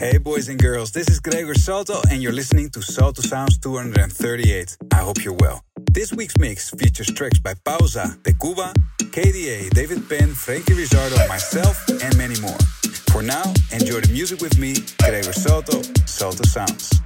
Hey boys and girls, this is Gregor Salto and you're listening to Salto Sounds 238. I hope you're well. This week's mix features tracks by Pausa, De Cuba, KDA, David Penn, Franky Rizardo, myself, and many more. For now, enjoy the music with me, Gregor Salto, Salto Sounds.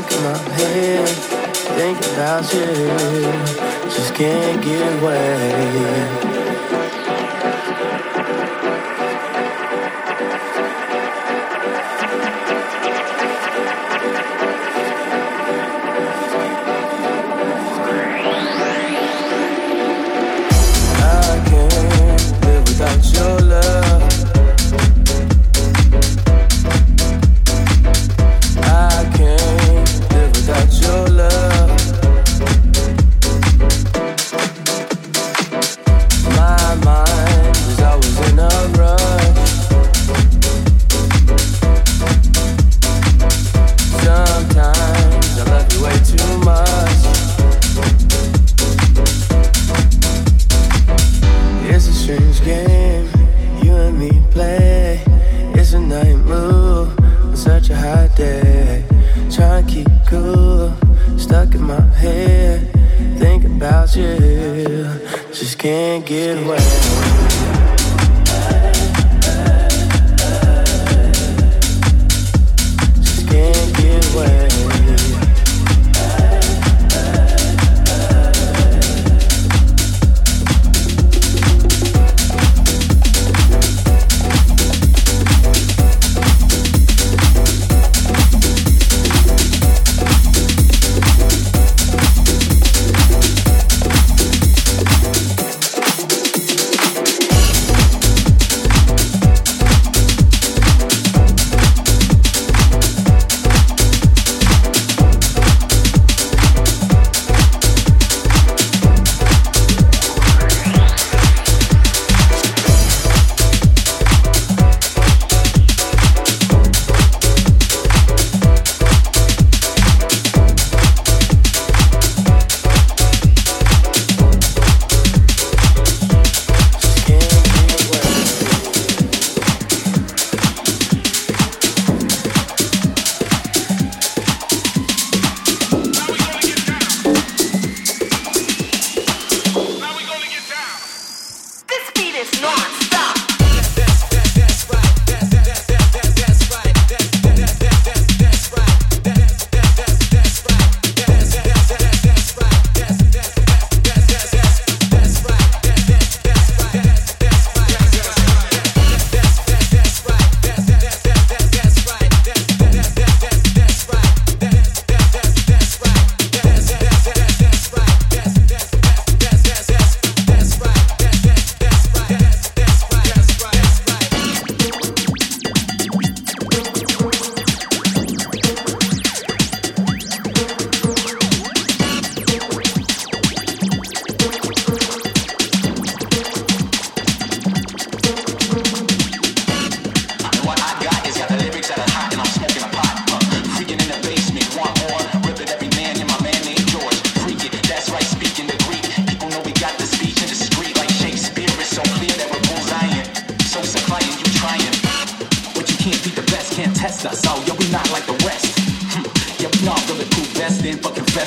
Stuck in my head. Think about you, just can't get away.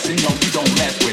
messing, no, you don't mess with.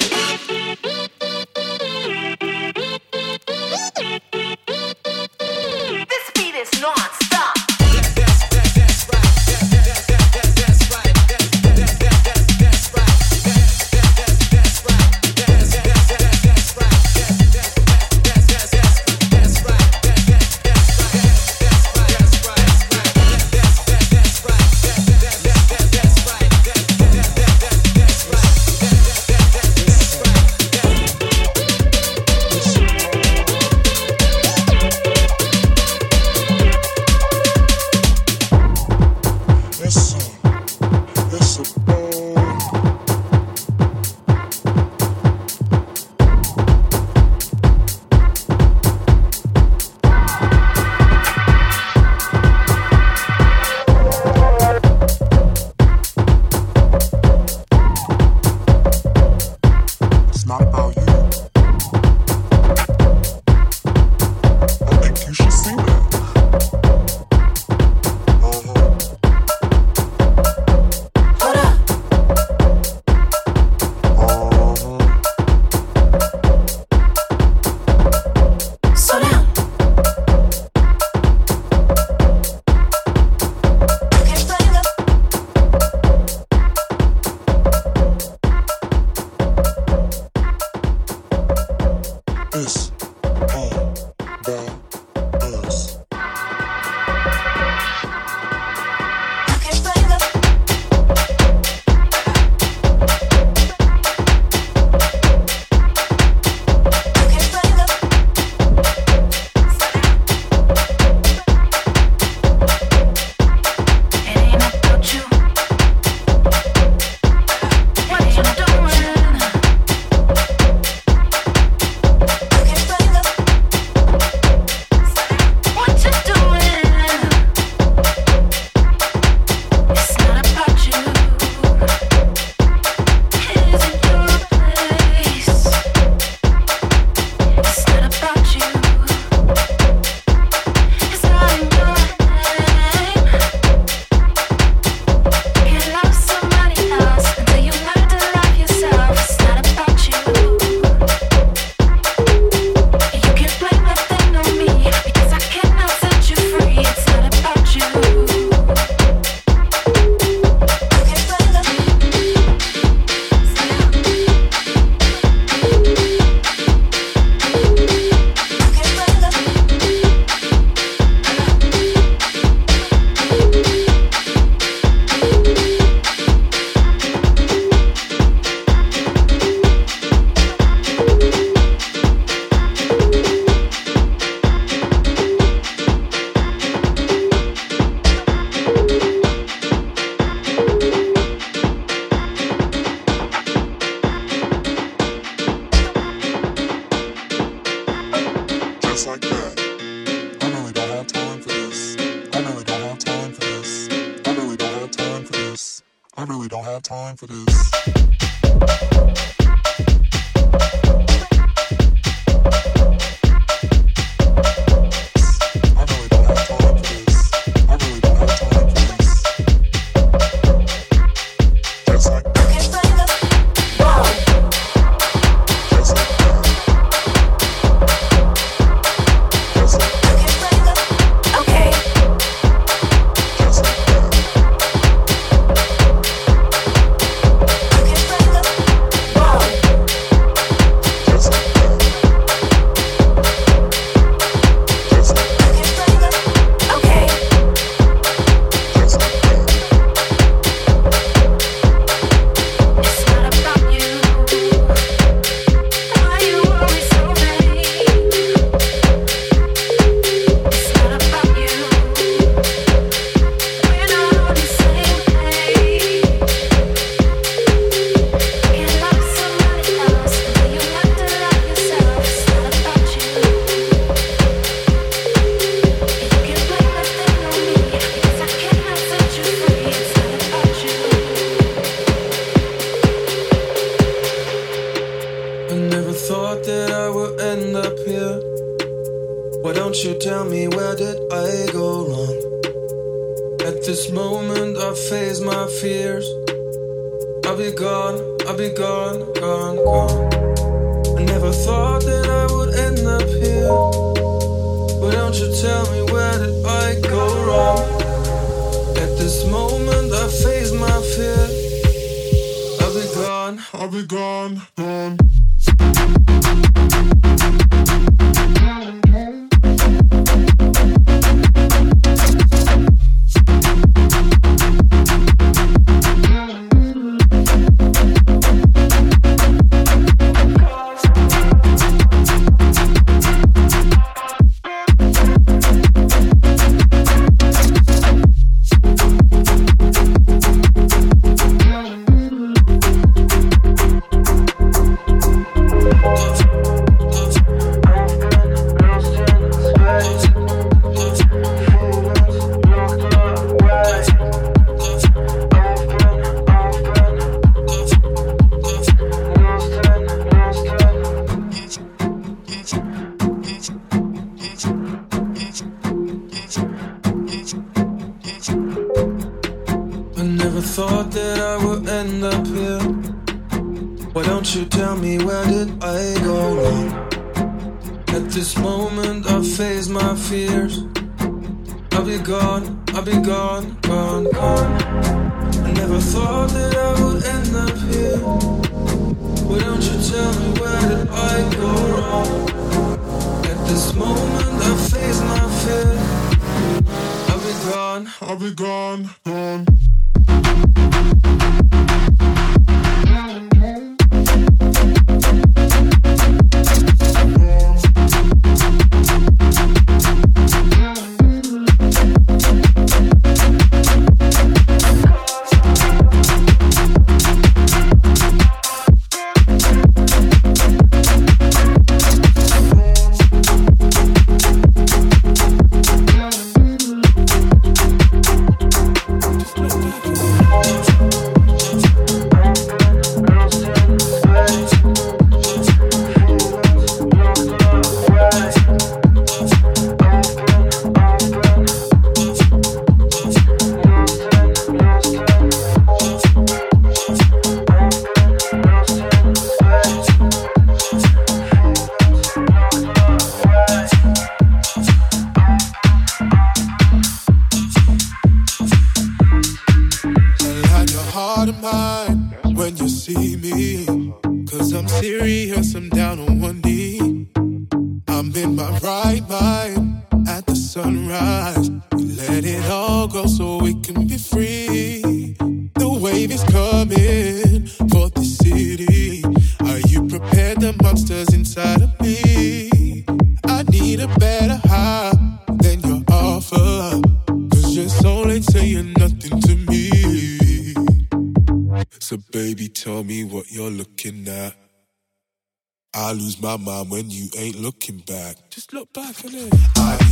We're looking back. Just look back at it. that.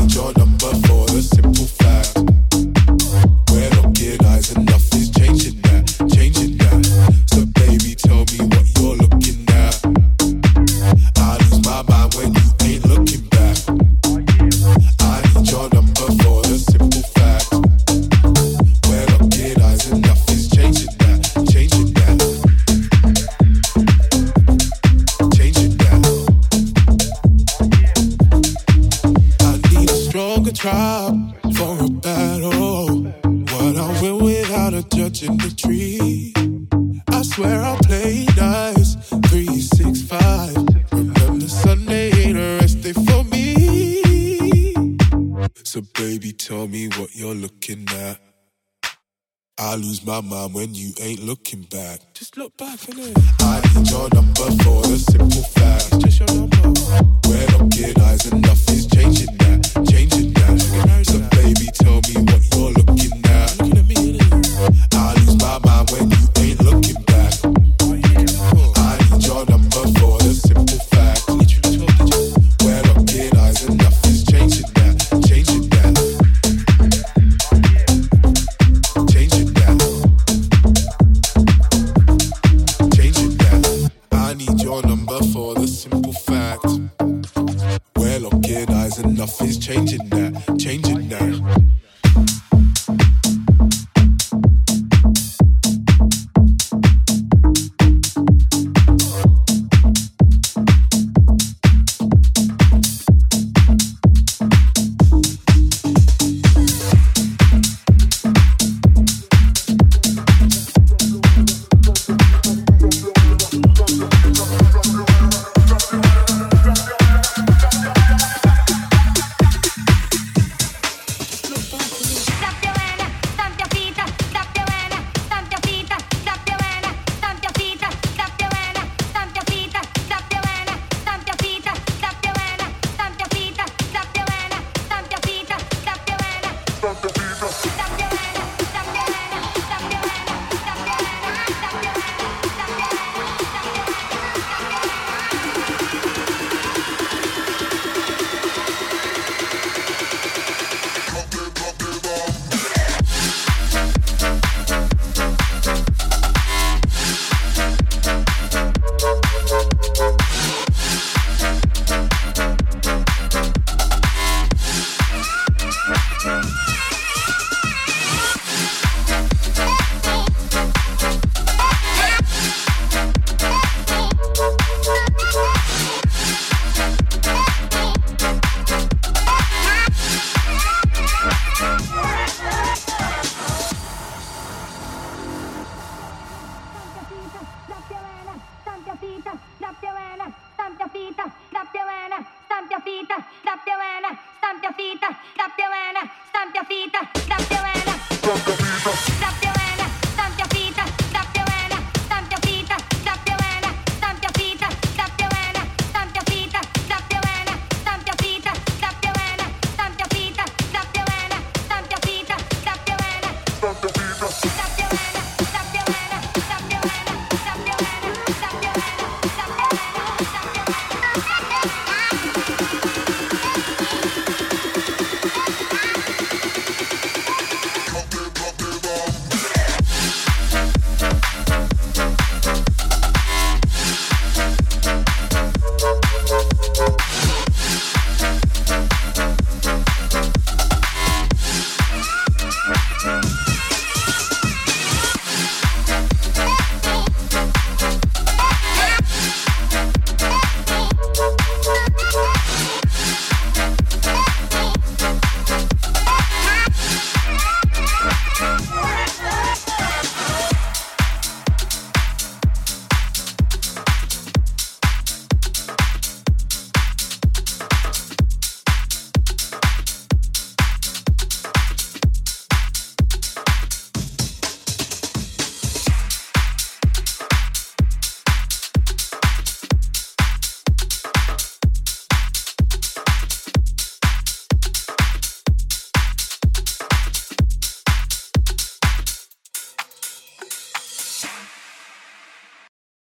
My mind when you ain't looking back. Just look back, innit?